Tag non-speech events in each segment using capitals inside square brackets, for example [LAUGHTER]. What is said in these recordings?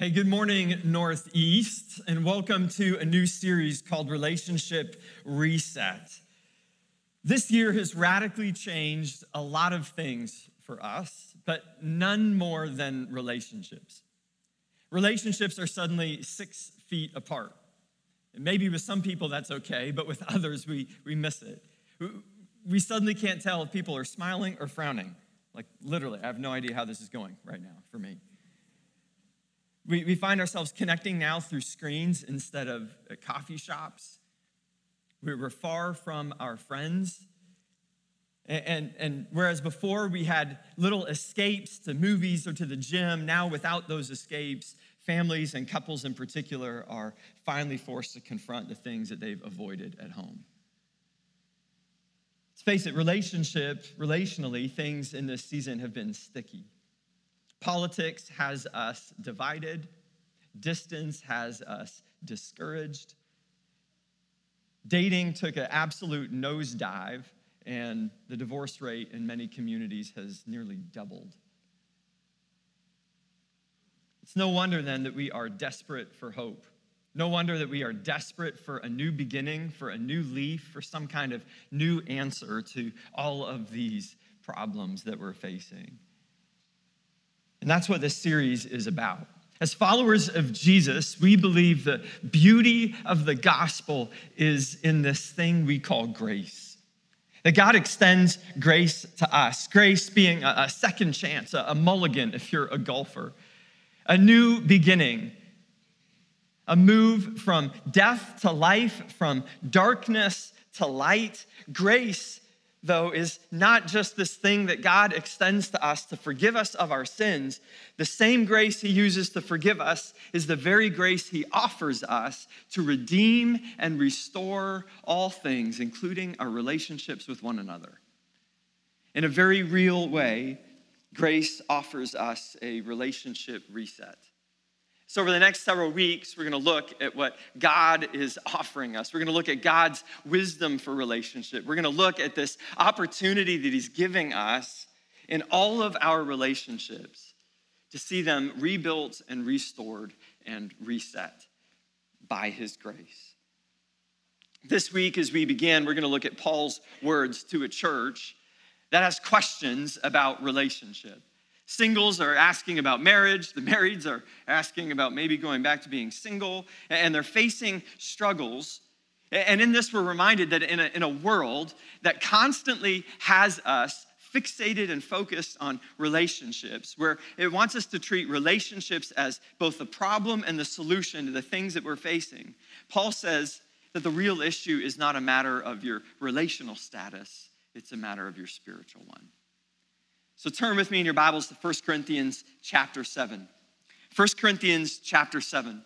Hey, good morning, Northeast, and welcome to a new series called Relationship Reset. This year has radically changed a lot of things for us, but none more than relationships. Relationships are suddenly six feet apart. And maybe with some people that's okay, but with [LAUGHS] others we, we miss it. We suddenly can't tell if people are smiling or frowning. Like, literally, I have no idea how this is going right now for me. We, we find ourselves connecting now through screens instead of uh, coffee shops. We're far from our friends. And, and, and, whereas before we had little escapes to movies or to the gym, now without those escapes, families and couples in particular are finally forced to confront the things that they've avoided at home. Let's face it, relationship, relationally, things in this season have been sticky. Politics has us divided, distance has us discouraged. Dating took an absolute nosedive, and the divorce rate in many communities has nearly doubled. It's no wonder then that we are desperate for hope. No wonder that we are desperate for a new beginning, for a new leaf, for some kind of new answer to all of these problems that we're facing. And that's what this series is about. As followers of Jesus, we believe the beauty of the gospel is in this thing we call grace. That God extends grace to us, grace being a, second chance, a mulligan if you're a golfer, a new beginning, a move from death to life, from darkness to light. Grace though, is not just this thing that God extends to us to forgive us of our sins. The same grace He uses to forgive us is the very grace He offers us to redeem and restore all things, including our relationships with one another. In a very real way, grace offers us a relationship reset. So, over the next several weeks, we're going to look at what God is offering us. We're going to look at God's wisdom for relationship. We're going to look at this opportunity that He's giving us in all of our relationships to see them rebuilt and restored and reset by His grace. This week, as we begin, we're going to look at Paul's words to a church that has questions about relationship. Singles are asking about marriage. The marrieds are asking about maybe going back to being single. And they're facing struggles. And in this, we're reminded that in a, in a world that constantly has us fixated and focused on relationships, where it wants us to treat relationships as both the problem and the solution to the things that we're facing, Paul says that the real issue is not a matter of your relational status, it's a matter of your spiritual one. So turn with me in your Bibles to 1 Corinthians chapter 7. 1 Corinthians chapter 7.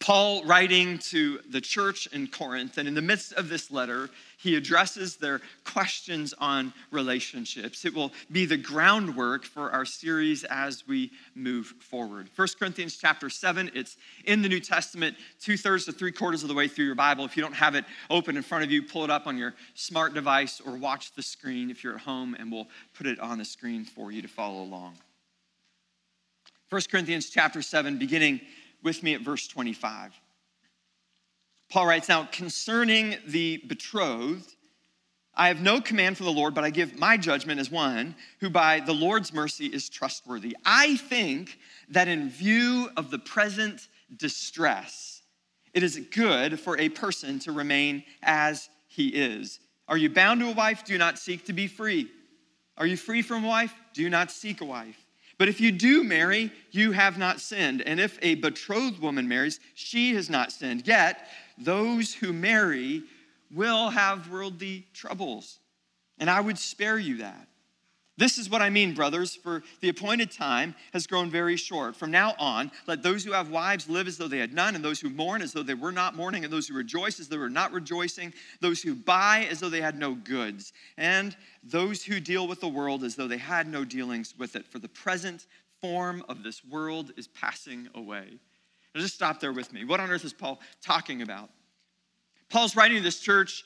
Paul writing to the church in Corinth, and in the midst of this letter, he addresses their questions on relationships. It will be the groundwork for our series as we move forward. 1 Corinthians chapter 7, it's in the New Testament, two thirds to three quarters of the way through your Bible. If you don't have it open in front of you, pull it up on your smart device or watch the screen if you're at home, and we'll put it on the screen for you to follow along. 1 Corinthians chapter 7, beginning with me at verse 25. Paul writes, Now concerning the betrothed, I have no command from the Lord, but I give my judgment as one who by the Lord's mercy is trustworthy. I think that in view of the present distress, it is good for a person to remain as he is. Are you bound to a wife? Do not seek to be free. Are you free from a wife? Do not seek a wife. But if you do marry, you have not sinned. And if a betrothed woman marries, she has not sinned. Yet, those who marry will have worldly troubles. And I would spare you that. This is what I mean, brothers, for the appointed time has grown very short. From now on, let those who have wives live as though they had none, and those who mourn as though they were not mourning, and those who rejoice as though they were not rejoicing, those who buy as though they had no goods, and those who deal with the world as though they had no dealings with it. For the present form of this world is passing away. Now just stop there with me. What on earth is Paul talking about? Paul's writing to this church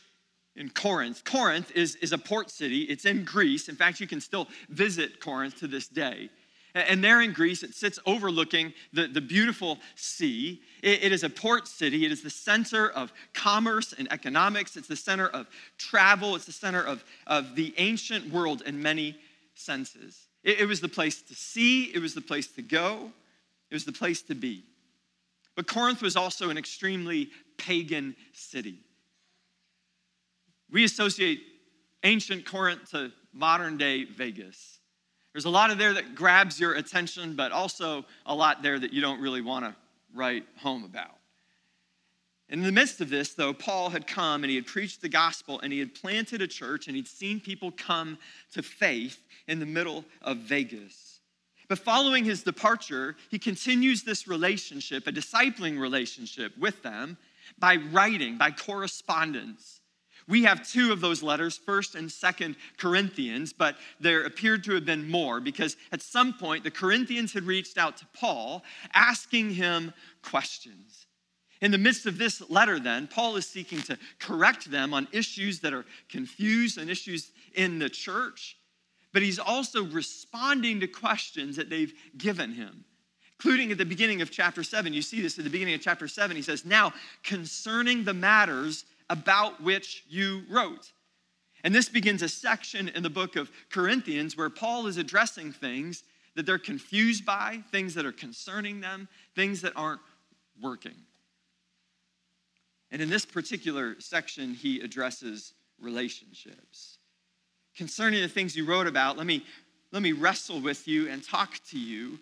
in Corinth. Corinth is, is a port city, it's in Greece. In fact, you can still visit Corinth to this day. And there in Greece, it sits overlooking the, the beautiful sea. It, it is a port city. It is the center of commerce and economics. It's the center of travel. It's the center of, of the ancient world in many senses. It, it was the place to see, it was the place to go, it was the place to be. But Corinth was also an extremely pagan city. We associate ancient Corinth to modern day Vegas. There's a lot of there that grabs your attention, but also a lot there that you don't really want to write home about. In the midst of this, though, Paul had come and he had preached the gospel and he had planted a church and he'd seen people come to faith in the middle of Vegas. But following his departure, he continues this relationship, a discipling relationship with them, by writing, by correspondence. We have two of those letters, 1st and 2nd Corinthians, but there appeared to have been more because at some point the Corinthians had reached out to Paul asking him questions. In the midst of this letter, then, Paul is seeking to correct them on issues that are confused and issues in the church, but he's also responding to questions that they've given him including at the beginning of chapter 7. You see this at the beginning of chapter 7. He says, Now, concerning the matters about which you wrote. And this begins a section in the book of Corinthians where Paul is addressing things that they're confused by, things that are concerning them, things that aren't working. And in this particular section, he addresses relationships. Concerning the things you wrote about, let me, let me wrestle with you and talk to you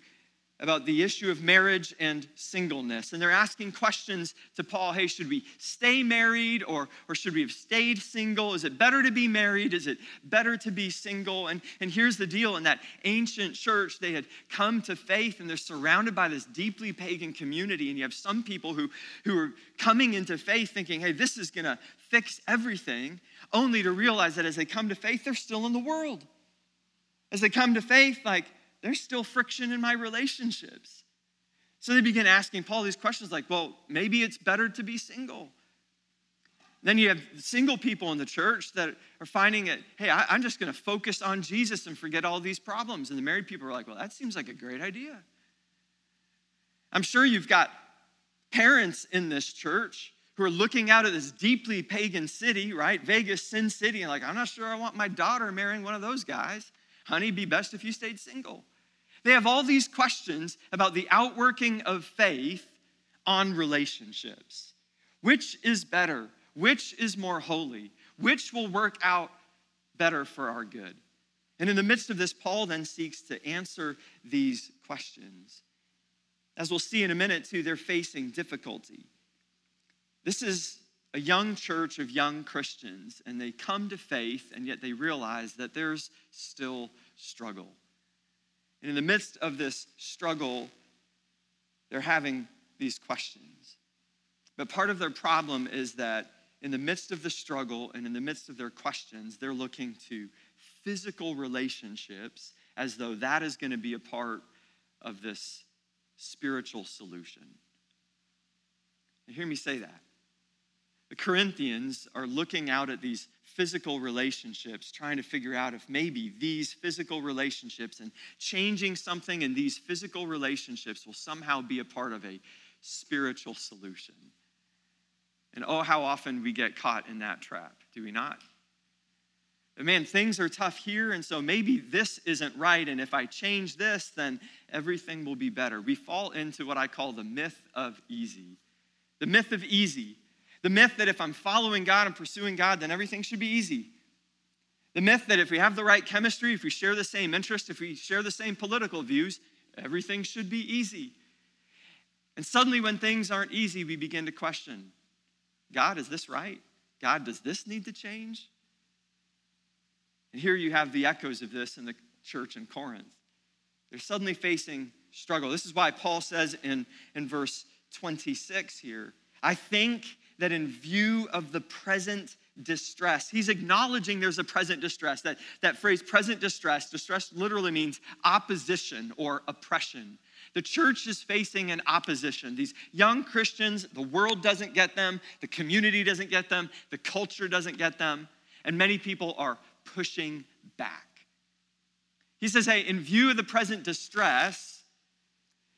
about the issue of marriage and singleness. And they're asking questions to Paul hey, should we stay married or, or should we have stayed single? Is it better to be married? Is it better to be single? And, and here's the deal in that ancient church, they had come to faith and they're surrounded by this deeply pagan community. And you have some people who, who are coming into faith thinking, hey, this is going to fix everything, only to realize that as they come to faith, they're still in the world. As they come to faith, like, there's still friction in my relationships. So they begin asking Paul these questions like, well, maybe it's better to be single. Then you have single people in the church that are finding it, hey, I, am just going to focus on Jesus and forget all these problems. And the married people are like, well, that seems like a great idea. I'm sure you've got parents in this church who are looking out at this deeply pagan city, right? Vegas, Sin City, and like, I'm not sure I want my daughter marrying one of those guys. Honey, be best if you stayed single. They have all these questions about the outworking of faith on relationships. Which is better? Which is more holy? Which will work out better for our good? And in the midst of this, Paul then seeks to answer these questions. As we'll see in a minute, too, they're facing difficulty. This is a young church of young Christians, and they come to faith, and yet they realize that there's still struggle. And in the midst of this struggle, they're having these questions. But part of their problem is that in the midst of the struggle and in the midst of their questions, they're looking to physical relationships as though that is going to be a part of this spiritual solution. And hear me say that. The Corinthians are looking out at these physical relationships, trying to figure out if maybe these physical relationships and changing something in these physical relationships will somehow be a part of a spiritual solution. And oh, how often we get caught in that trap, do we not? But man, things are tough here, and so maybe this isn't right, and if I change this, then everything will be better. We fall into what I call the myth of easy. The myth of easy the myth that if I'm following God and pursuing God, then everything should be easy. The myth that if we have the right chemistry, if we share the same interests, if we share the same political views, everything should be easy. And suddenly, when things aren't easy, we begin to question God, is this right? God, does this need to change? And here you have the echoes of this in the church in Corinth. They're suddenly facing struggle. This is why Paul says in, in verse 26 here I think that in view of the present distress, he's acknowledging there's a present distress. That, that phrase, present distress, distress literally means opposition or oppression. The church is facing an opposition. These young Christians, the world doesn't get them, the community doesn't get them, the culture doesn't get them, and many people are pushing back. He says, hey, in view of the present distress,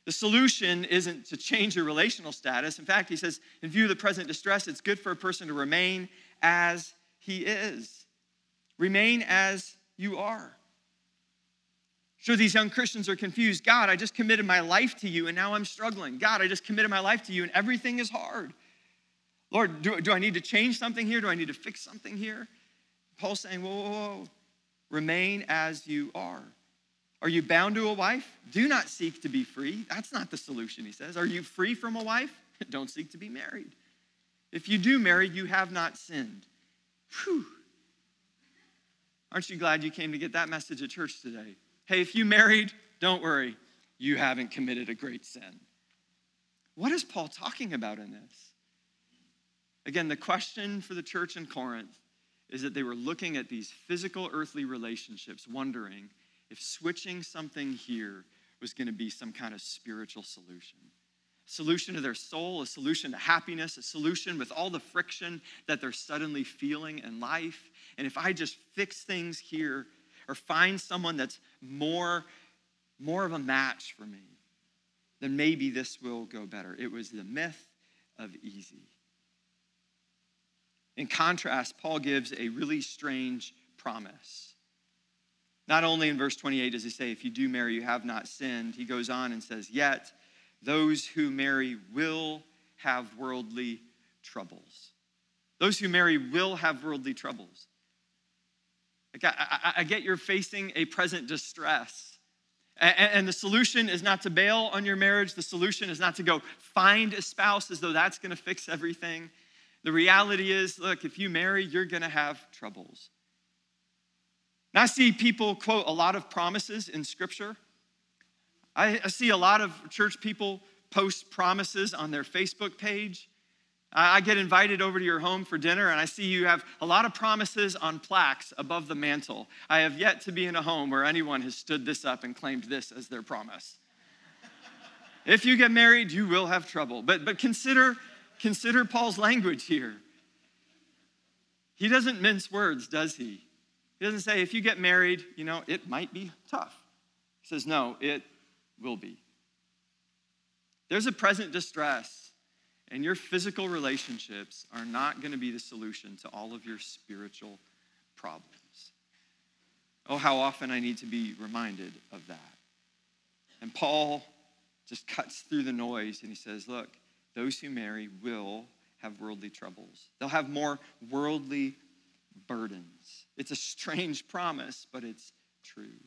the solution isn't to change your relational status. In fact, he says, in view of the present distress, it's good for a person to remain as he is. Remain as you are. Sure, these young Christians are confused. God, I just committed my life to you and now I'm struggling. God, I just committed my life to you and everything is hard. Lord, do, do I need to change something here? Do I need to fix something here? Paul's saying, whoa, whoa, whoa. Remain as you are. Are you bound to a wife? Do not seek to be free. That's not the solution, he says. Are you free from a wife? [LAUGHS] Don't seek to be married. If you do marry, you have not sinned. Whew. Aren't you glad you came to get that message at church today? Hey, if you married, don't worry, you haven't committed a great sin. What is Paul talking about in this? Again, the question for the church in Corinth is that they were looking at these physical earthly relationships, wondering if switching something here was going to be some kind of spiritual solution. Solution to their soul, a solution to happiness, a solution with all the friction that they're suddenly feeling in life. And if I just fix things here or find someone that's more, more of a match for me, then maybe this will go better. It was the myth of easy. In contrast, Paul gives a really strange promise. Not only in verse 28 does he say, If you do marry, you have not sinned, he goes on and says, Yet those who marry will have worldly troubles. Those who marry will have worldly troubles. Like I, I, I get you're facing a present distress. And, and the solution is not to bail on your marriage. The solution is not to go find a spouse as though that's going to fix everything. The reality is look, if you marry, you're going to have troubles. And I see people quote a lot of promises in Scripture. I, I see a lot of church people post promises on their Facebook page. I get invited over to your home for dinner, and I see you have a lot of promises on plaques above the mantle. I have yet to be in a home where anyone has stood this up and claimed this as their promise. [LAUGHS] if you get married, you will have trouble. But, but consider Consider Paul's language here. He doesn't mince words, does he? He doesn't say, if you get married, you know, it might be tough. He says, no, it will be. There's a present distress, and your physical relationships are not going to be the solution to all of your spiritual problems. Oh, how often I need to be reminded of that. And Paul just cuts through the noise and he says, Look, those who marry will have worldly troubles. They'll have more worldly burdens. It's a strange [LAUGHS] promise, but it's true.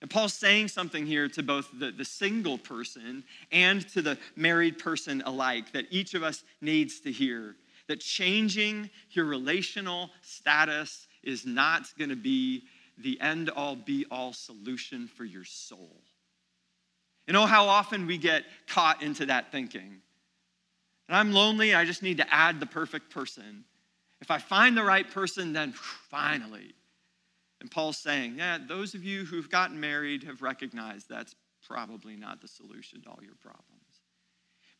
And Paul's saying something here to both the, the single person and to the married person alike that each of us needs to hear that changing your relational status is not going to be the end all be all solution for your soul. You know how often we get caught into that thinking? and I'm lonely, I just need to add the perfect person. If I find the right person, then finally. And Paul's saying, yeah, those of you who've gotten married have recognized that's probably not the solution to all your problems.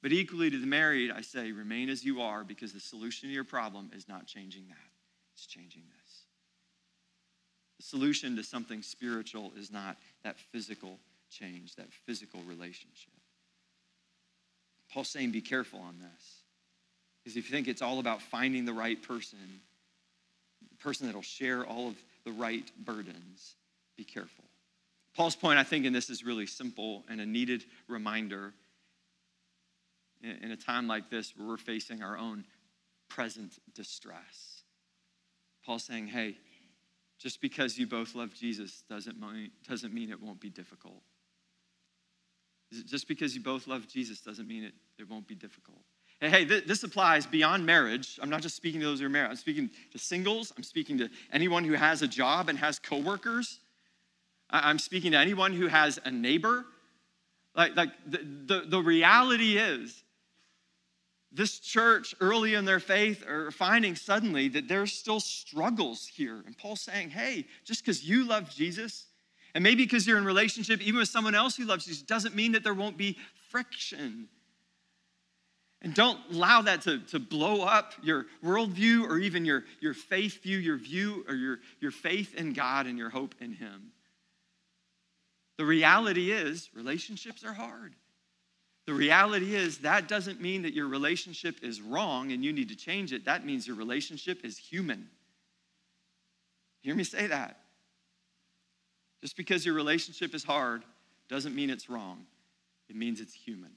But equally to the married, I say, remain as you are because the solution to your problem is not changing that, it's changing this. The solution to something spiritual is not that physical change, that physical relationship. Paul's saying be careful on this. Because if you think it's all about finding the right person, the person that'll share all of the right burdens, be careful. Paul's point, I think, in this is really simple and a needed reminder in a time like this where we're facing our own present distress. Paul's saying, hey, just because you both love Jesus doesn't mean, doesn't mean it won't be difficult. Just because you both love Jesus doesn't mean it, it won't be difficult. Hey, hey, this applies beyond marriage. I'm not just speaking to those who are married. I'm speaking to singles. I'm speaking to anyone who has a job and has coworkers. I'm speaking to anyone who has a neighbor. Like, like the, the, the reality is, this church early in their faith are finding suddenly that there's still struggles here. And Paul's saying, hey, just because you love Jesus and maybe because you're in relationship even with someone else who loves Jesus, doesn't mean that there won't be friction. And don't allow that to, to blow up your worldview or even your, your faith view, your view or your, your faith in God and your hope in Him. The reality is, relationships are hard. The reality is, that doesn't mean that your relationship is wrong and you need to change it. That means your relationship is human. Hear me say that. Just because your relationship is hard doesn't mean it's wrong, it means it's human.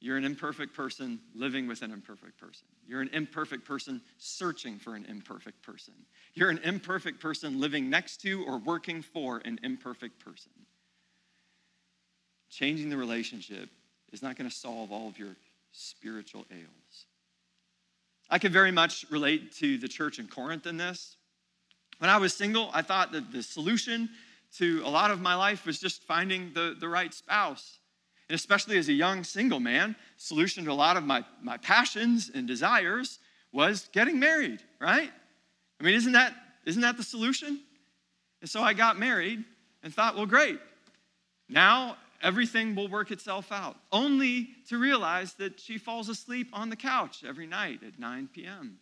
You're an imperfect person living with an imperfect person. You're an imperfect person searching for an imperfect person. You're an imperfect person living next to or working for an imperfect person. Changing the relationship is not going to solve all of your spiritual ails. I could very much relate to the church in Corinth in this. When I was single, I thought that the solution to a lot of my life was just finding the, the right spouse and especially as a young single man, solution to a lot of my, my passions and desires was getting married, right? I mean, isn't that, isn't that the solution? And so I got married and thought, well, great. Now everything will work itself out. Only to realize that she falls asleep on the couch every night at 9 p.m.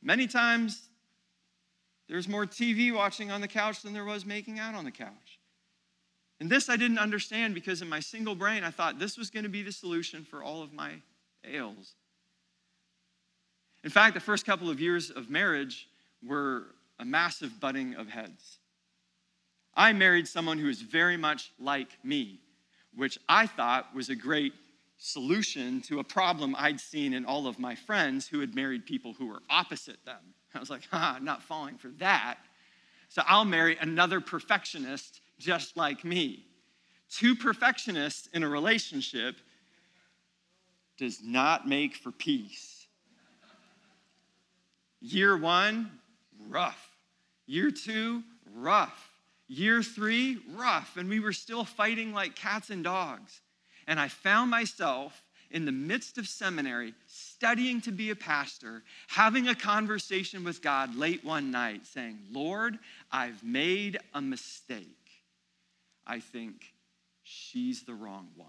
Many times, there's more TV watching on the couch than there was making out on the couch. And this I didn't understand because in my single brain, I thought this was going to be the solution for all of my ails. In fact, the first couple of years of marriage were a massive butting of heads. I married someone who was very much like me, which I thought was a great solution to a problem I'd seen in all of my friends who had married people who were opposite them. I was like, ah, not falling for that. So I'll marry another perfectionist just like me. Two perfectionists in a relationship does not make for peace. Year one, rough. Year two, rough. Year three, rough. And we were still fighting like cats and dogs. And I found myself in the midst of seminary, studying to be a pastor, having a conversation with God late one night, saying, Lord, I've made a mistake. I think she's the wrong one.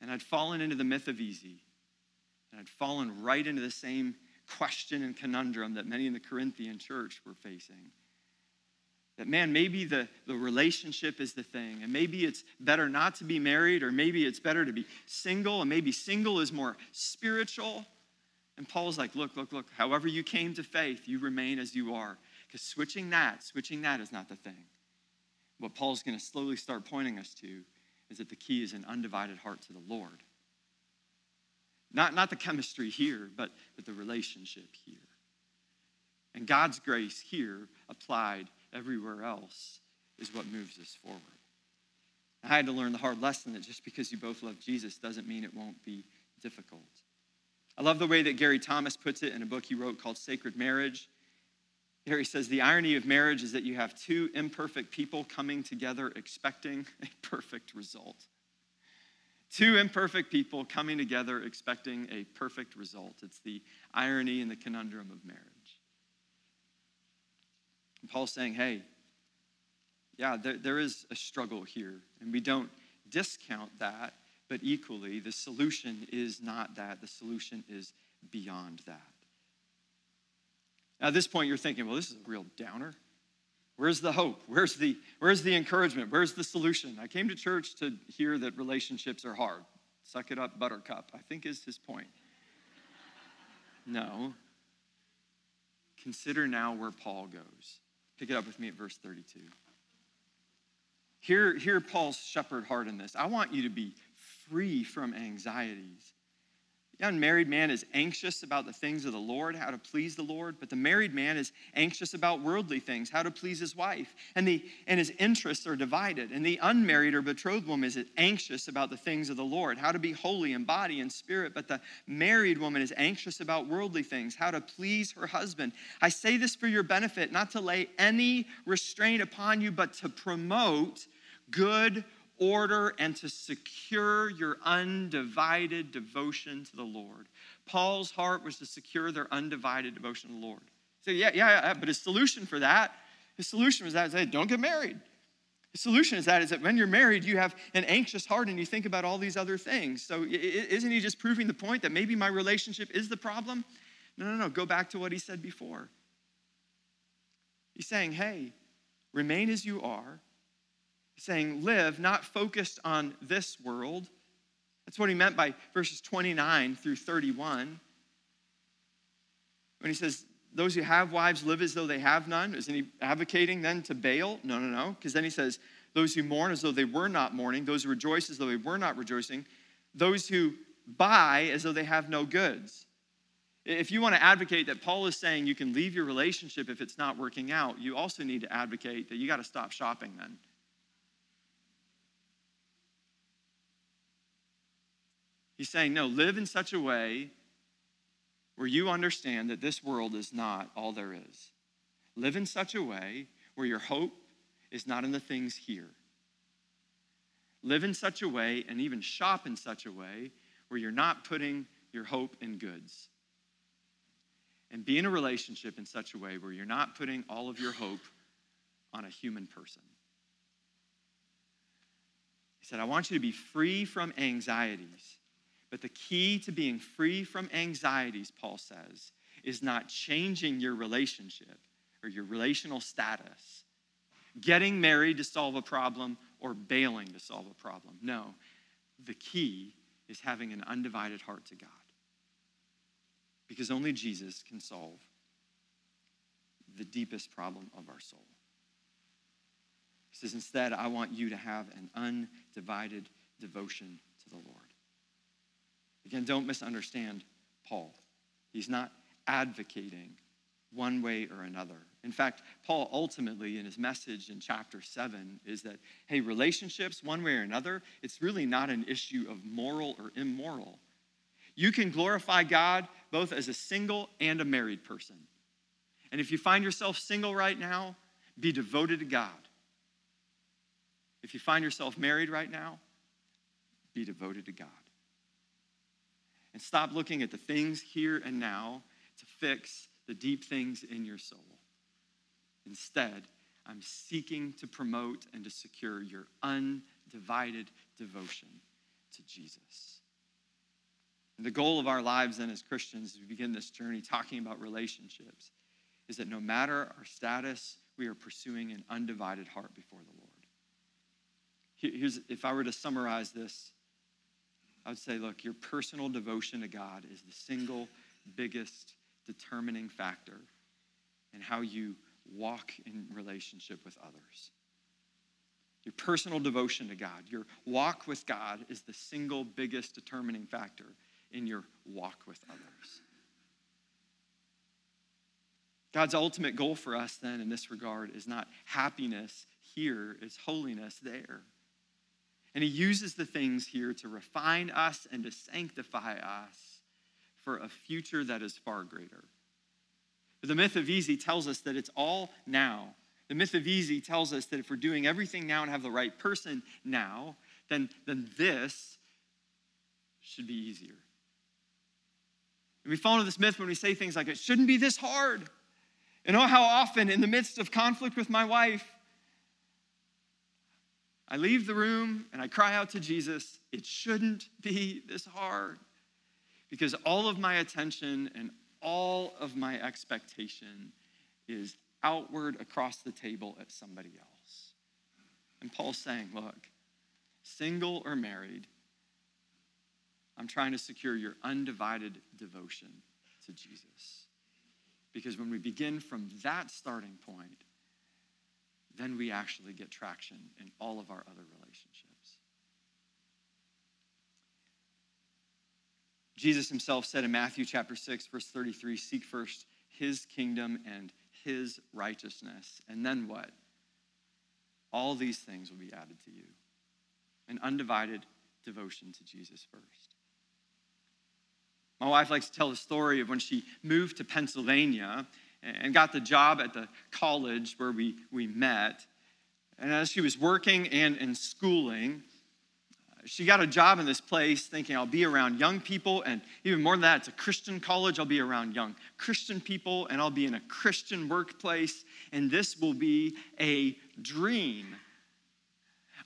And I'd fallen into the myth of easy. And I'd fallen right into the same question and conundrum that many in the Corinthian church were facing. That, man, maybe the, the relationship is the thing, and maybe it's better not to be married, or maybe it's better to be single, and maybe single is more spiritual. And Paul's like, look, look, look, however you came to faith, you remain as you are. Because switching that, switching that is not the thing what Paul's going to slowly start pointing us to is that the key is an undivided heart to the Lord. Not, not the chemistry here, but, but the relationship here. And God's grace here, applied everywhere else, is what moves us forward. I had to learn the hard lesson that just because you both love Jesus doesn't mean it won't be difficult. I love the way that Gary Thomas puts it in a book he wrote called Sacred Marriage. Here he says the irony of marriage is that you have two imperfect people coming together expecting [LAUGHS] a perfect result. Two imperfect people coming together expecting a perfect result. It's the irony and the conundrum of marriage. And Paul's saying, hey, yeah, there, there is a struggle here, and we don't discount that, but equally, the solution is not that. The solution is beyond that. Now, at this point, you're thinking, well, this is a real downer. Where's the hope? Where's the, where's the encouragement? Where's the solution? I came to church to hear that relationships are hard. Suck it up, buttercup, I think is his point. [LAUGHS] No. Consider now where Paul goes. Pick it up with me at verse 32. Hear, hear Paul's shepherd heart in this. I want you to be free from anxieties the unmarried man is anxious about the things of the Lord, how to please the Lord, but the married man is anxious about worldly things, how to please his wife. And, the, and his interests are divided. And the unmarried or betrothed woman is anxious about the things of the Lord, how to be holy in body and spirit. But the married woman is anxious about worldly things, how to please her husband. I say this for your benefit, not to lay any restraint upon you, but to promote good order and to secure your undivided devotion to the Lord. Paul's heart was to secure their undivided devotion to the Lord. So, yeah, yeah, yeah, but his solution for that, his solution was that is that don't get married. The solution is that is that when you're married, you have an anxious heart and you think about all these other things. So isn't he just proving the point that maybe my relationship is the problem? No, no, no. Go back to what he said before. He's saying, hey, remain as you are. Saying, live not focused on this world. That's what he meant by verses 29 through 31. When he says, those who have wives live as though they have none. Isn't he advocating then to bail? No, no, no. Because then he says, those who mourn as though they were not mourning, those who rejoice as though they were not rejoicing, those who buy as though they have no goods. If you want to advocate that Paul is saying you can leave your relationship if it's not working out, you also need to advocate that you got to stop shopping then. He's saying, no, live in such a way where you understand that this world is not all there is. Live in such a way where your hope is not in the things here. Live in such a way and even shop in such a way where you're not putting your hope in goods and be in a relationship in such a way where you're not putting all of your hope on a human person. He said, I want you to be free from anxieties. But the key to being free from anxieties, Paul says, is not changing your relationship or your relational status, getting married to solve a problem or bailing to solve a problem. No, the key is having an undivided heart to God because only Jesus can solve the deepest problem of our soul. He says, Instead, I want you to have an undivided devotion to the Lord. Again, don't misunderstand Paul. He's not advocating one way or another. In fact, Paul ultimately, in his message in chapter 7, is that, hey, relationships, one way or another, it's really not an issue of moral or immoral. You can glorify God both as a single and a married person. And if you find yourself single right now, be devoted to God. If you find yourself married right now, be devoted to God. And stop looking at the things here and now to fix the deep things in your soul. Instead, I'm seeking to promote and to secure your undivided devotion to Jesus. And the goal of our lives then as Christians, as we begin this journey talking about relationships, is that no matter our status, we are pursuing an undivided heart before the Lord. Here's, if I were to summarize this, I would say, look, your personal devotion to God is the single biggest determining factor in how you walk in relationship with others. Your personal devotion to God, your walk with God is the single biggest determining factor in your walk with others. God's ultimate goal for us, then, in this regard, is not happiness here, it's holiness there. And He uses the things here to refine us and to sanctify us for a future that is far greater. The myth of easy tells us that it's all now. The myth of easy tells us that if we're doing everything now and have the right person now, then, then this should be easier. And we fall into this myth when we say things like, it shouldn't be this hard. And oh, how often in the midst of conflict with my wife, I leave the room and I cry out to Jesus, it shouldn't be this hard. Because all of my attention and all of my expectation is outward across the table at somebody else. And Paul's saying, look, single or married, I'm trying to secure your undivided devotion to Jesus. Because when we begin from that starting point, then we actually get traction in all of our other relationships. Jesus himself said in Matthew chapter 6, verse 33 Seek first his kingdom and his righteousness. And then what? All these things will be added to you. An undivided devotion to Jesus first. My wife likes to tell the story of when she moved to Pennsylvania and got the job at the college where we, we met. And as she was working and, and schooling, she got a job in this place thinking I'll be around young people, and even more than that, it's a Christian college. I'll be around young Christian people, and I'll be in a Christian workplace, and this will be a dream.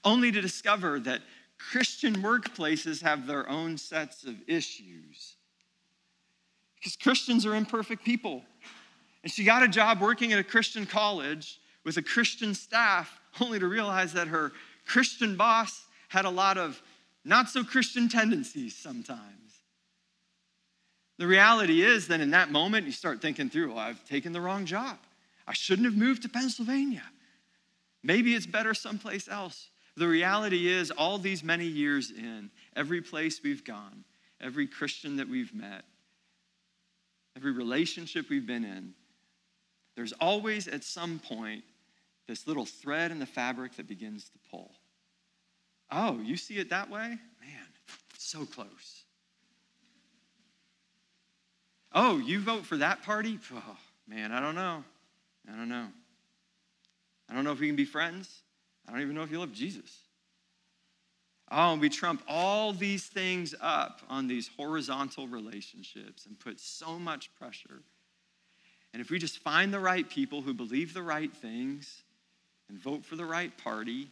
Only to discover that Christian workplaces have their own sets of issues. Because Christians are imperfect people. And she got a job working at a Christian college with a Christian staff, [LAUGHS] only to realize that her Christian boss had a lot of not so Christian tendencies sometimes. The reality is that in that moment, you start thinking through, well, I've taken the wrong job. I shouldn't have moved to Pennsylvania. Maybe it's better someplace else. The reality is, all these many years in, every place we've gone, every Christian that we've met, every relationship we've been in, there's always at some point this little thread in the fabric that begins to pull. Oh, you see it that way? Man, so close. Oh, you vote for that party? Oh, man, I don't know. I don't know. I don't know if we can be friends. I don't even know if you love Jesus. Oh, we trump all these things up on these horizontal relationships and put so much pressure. And if we just find the right people who believe the right things and vote for the right party,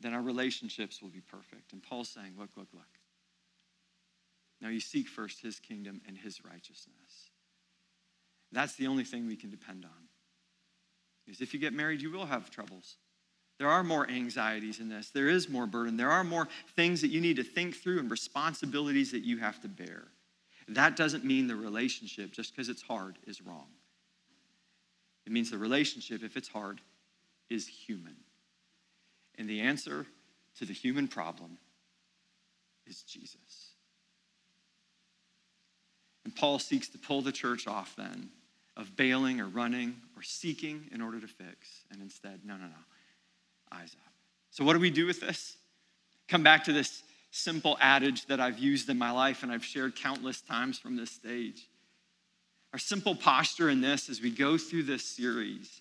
then our relationships will be perfect. And Paul's saying, look, look, look. Now you seek first his kingdom and his righteousness. That's the only thing we can depend on. Because if you get married, you will have troubles. There are more anxieties in this. There is more burden. There are more things that you need to think through and responsibilities that you have to bear. That doesn't mean the relationship, just because it's hard, is wrong. It means the relationship, if it's hard, is human. And the answer to the human problem is Jesus. And Paul seeks to pull the church off then of bailing or running or seeking in order to fix. And instead, no, no, no, eyes up. So, what do we do with this? Come back to this simple adage that I've used in my life and I've shared countless times from this stage. Our simple posture in this as we go through this series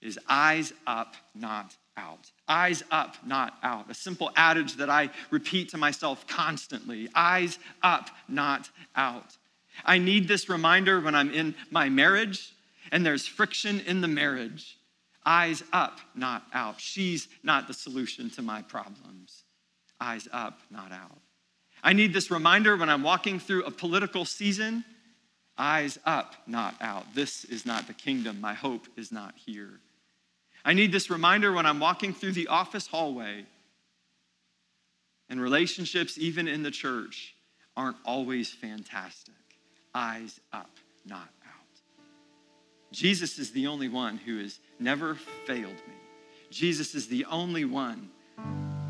is eyes up, not out. Eyes up, not out. A simple adage that I repeat to myself constantly eyes up, not out. I need this reminder when I'm in my marriage and there's friction in the marriage. Eyes up, not out. She's not the solution to my problems. Eyes up, not out. I need this reminder when I'm walking through a political season. Eyes up, not out. This is not the kingdom. My hope is not here. I need this reminder when I'm walking through the office hallway. And relationships, even in the church, aren't always fantastic. Eyes up, not out. Jesus is the only one who has never failed me. Jesus is the only one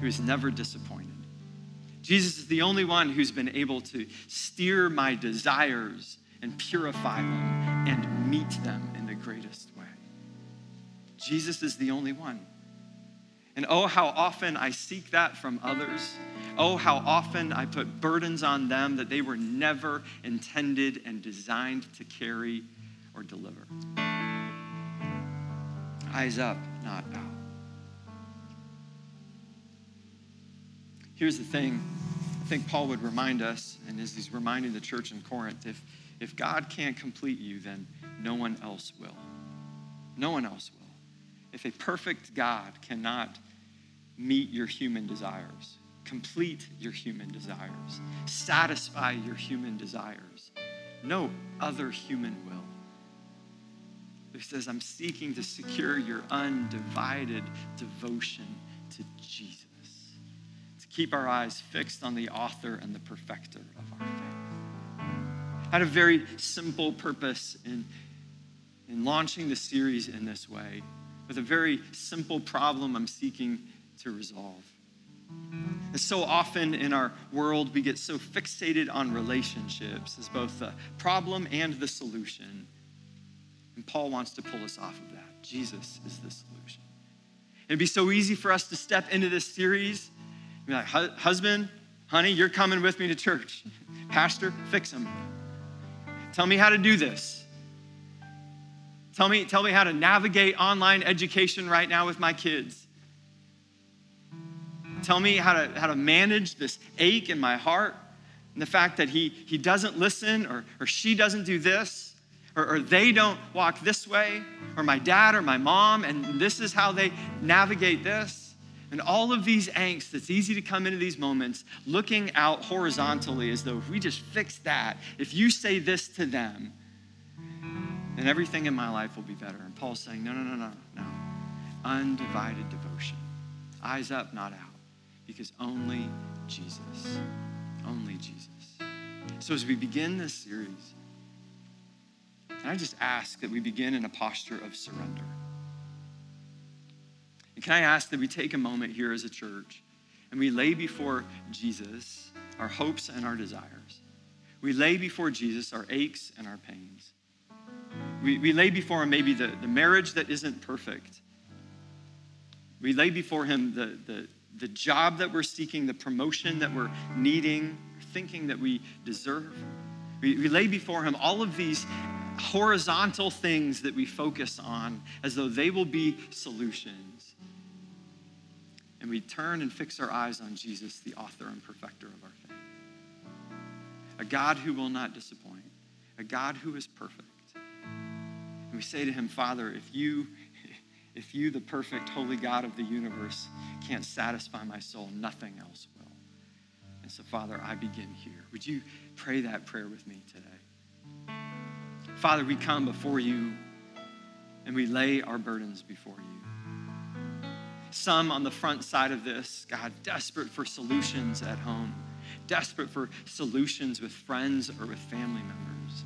who has never disappointed. Jesus is the only one who's been able to steer my desires and purify them and meet them in the greatest way. Jesus is the only one. And oh, how often I seek that from others. Oh, how often I put burdens on them that they were never intended and designed to carry or deliver. Eyes up, not out. Here's the thing I think Paul would remind us, and as he's reminding the church in Corinth, if, if God can't complete you, then no one else will. No one else will if a perfect God cannot meet your human desires, complete your human desires, satisfy your human desires, no other human will. He says, I'm seeking to secure your undivided devotion to Jesus, keep our eyes fixed on the author and the perfecter of our faith. I had a very simple purpose in, in launching the series in this way with a very simple problem I'm seeking to resolve. And so often in our world, we get so fixated on relationships as both the problem and the solution. And Paul wants to pull us off of that. Jesus is the solution. It'd be so easy for us to step into this series be like, husband, honey, you're coming with me to church. Pastor, fix him. Tell me how to do this. Tell me, tell me how to navigate online education right now with my kids. Tell me how to, how to manage this ache in my heart and the fact that he, he doesn't listen or, or she doesn't do this or, or they don't walk this way or my dad or my mom and this is how they navigate this. And all of these angst, it's easy to come into these moments looking out horizontally as though if we just fix that, if you say this to them, then everything in my life will be better. And Paul's saying, no, no, no, no, no. Undivided devotion. Eyes up, not out. Because only Jesus. Only Jesus. So as we begin this series, can I just ask that we begin in a posture of surrender? And can I ask that we take a moment here as a church and we lay before Jesus our hopes and our desires? We lay before Jesus our aches and our pains. We, we lay before him maybe the, the marriage that isn't perfect. We lay before him the, the, the job that we're seeking, the promotion that we're needing, thinking that we deserve. We, we lay before him all of these horizontal things that we focus on as though they will be solutions. And we turn and fix our eyes on Jesus, the author and perfecter of our faith. A God who will not disappoint, a God who is perfect. And we say to him, Father, if you, [LAUGHS] if you, the perfect, holy God of the universe, can't satisfy my soul, nothing else will. And so, Father, I begin here. Would you pray that prayer with me today? Father, we come before you and we lay our burdens before you. Some on the front side of this, God, desperate for solutions at home, desperate for solutions with friends or with family members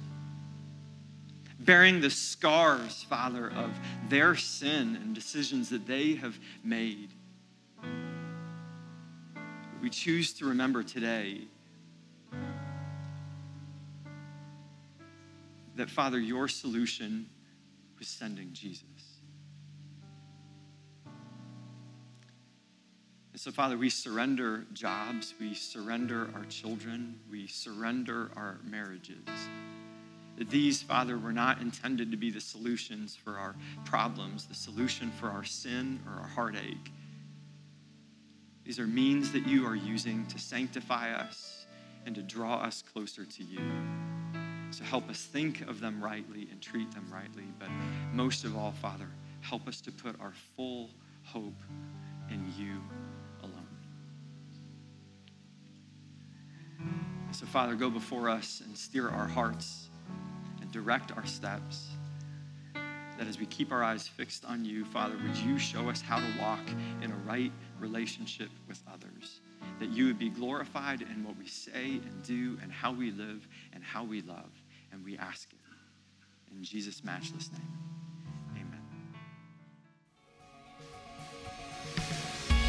bearing the scars, Father, of their sin and decisions that they have made. We choose to remember today that, Father, your solution was sending Jesus. And so, Father, we surrender jobs, we surrender our children, we surrender our marriages. That these, Father, were not intended to be the solutions for our problems, the solution for our sin or our heartache. These are means that you are using to sanctify us and to draw us closer to you. So help us think of them rightly and treat them rightly. But most of all, Father, help us to put our full hope in you So, Father, go before us and steer our hearts and direct our steps. That as we keep our eyes fixed on you, Father, would you show us how to walk in a right relationship with others? That you would be glorified in what we say and do and how we live and how we love. And we ask it in Jesus' matchless name.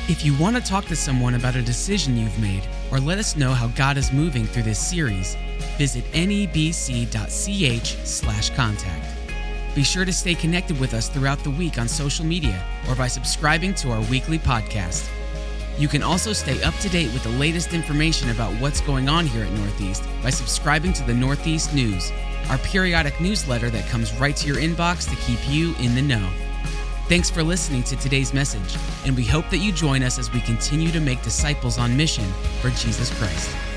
If you want to talk to someone about a decision you've made or let us know how God is moving through this series, visit nebc.ch/contact. Be sure to stay connected with us throughout the week on social media or by subscribing to our weekly podcast. You can also stay up to date with the latest information about what's going on here at Northeast by subscribing to the Northeast News, our periodic newsletter that comes right to your inbox to keep you in the know. Thanks for listening to today's message, and we hope that you join us as we continue to make disciples on mission for Jesus Christ.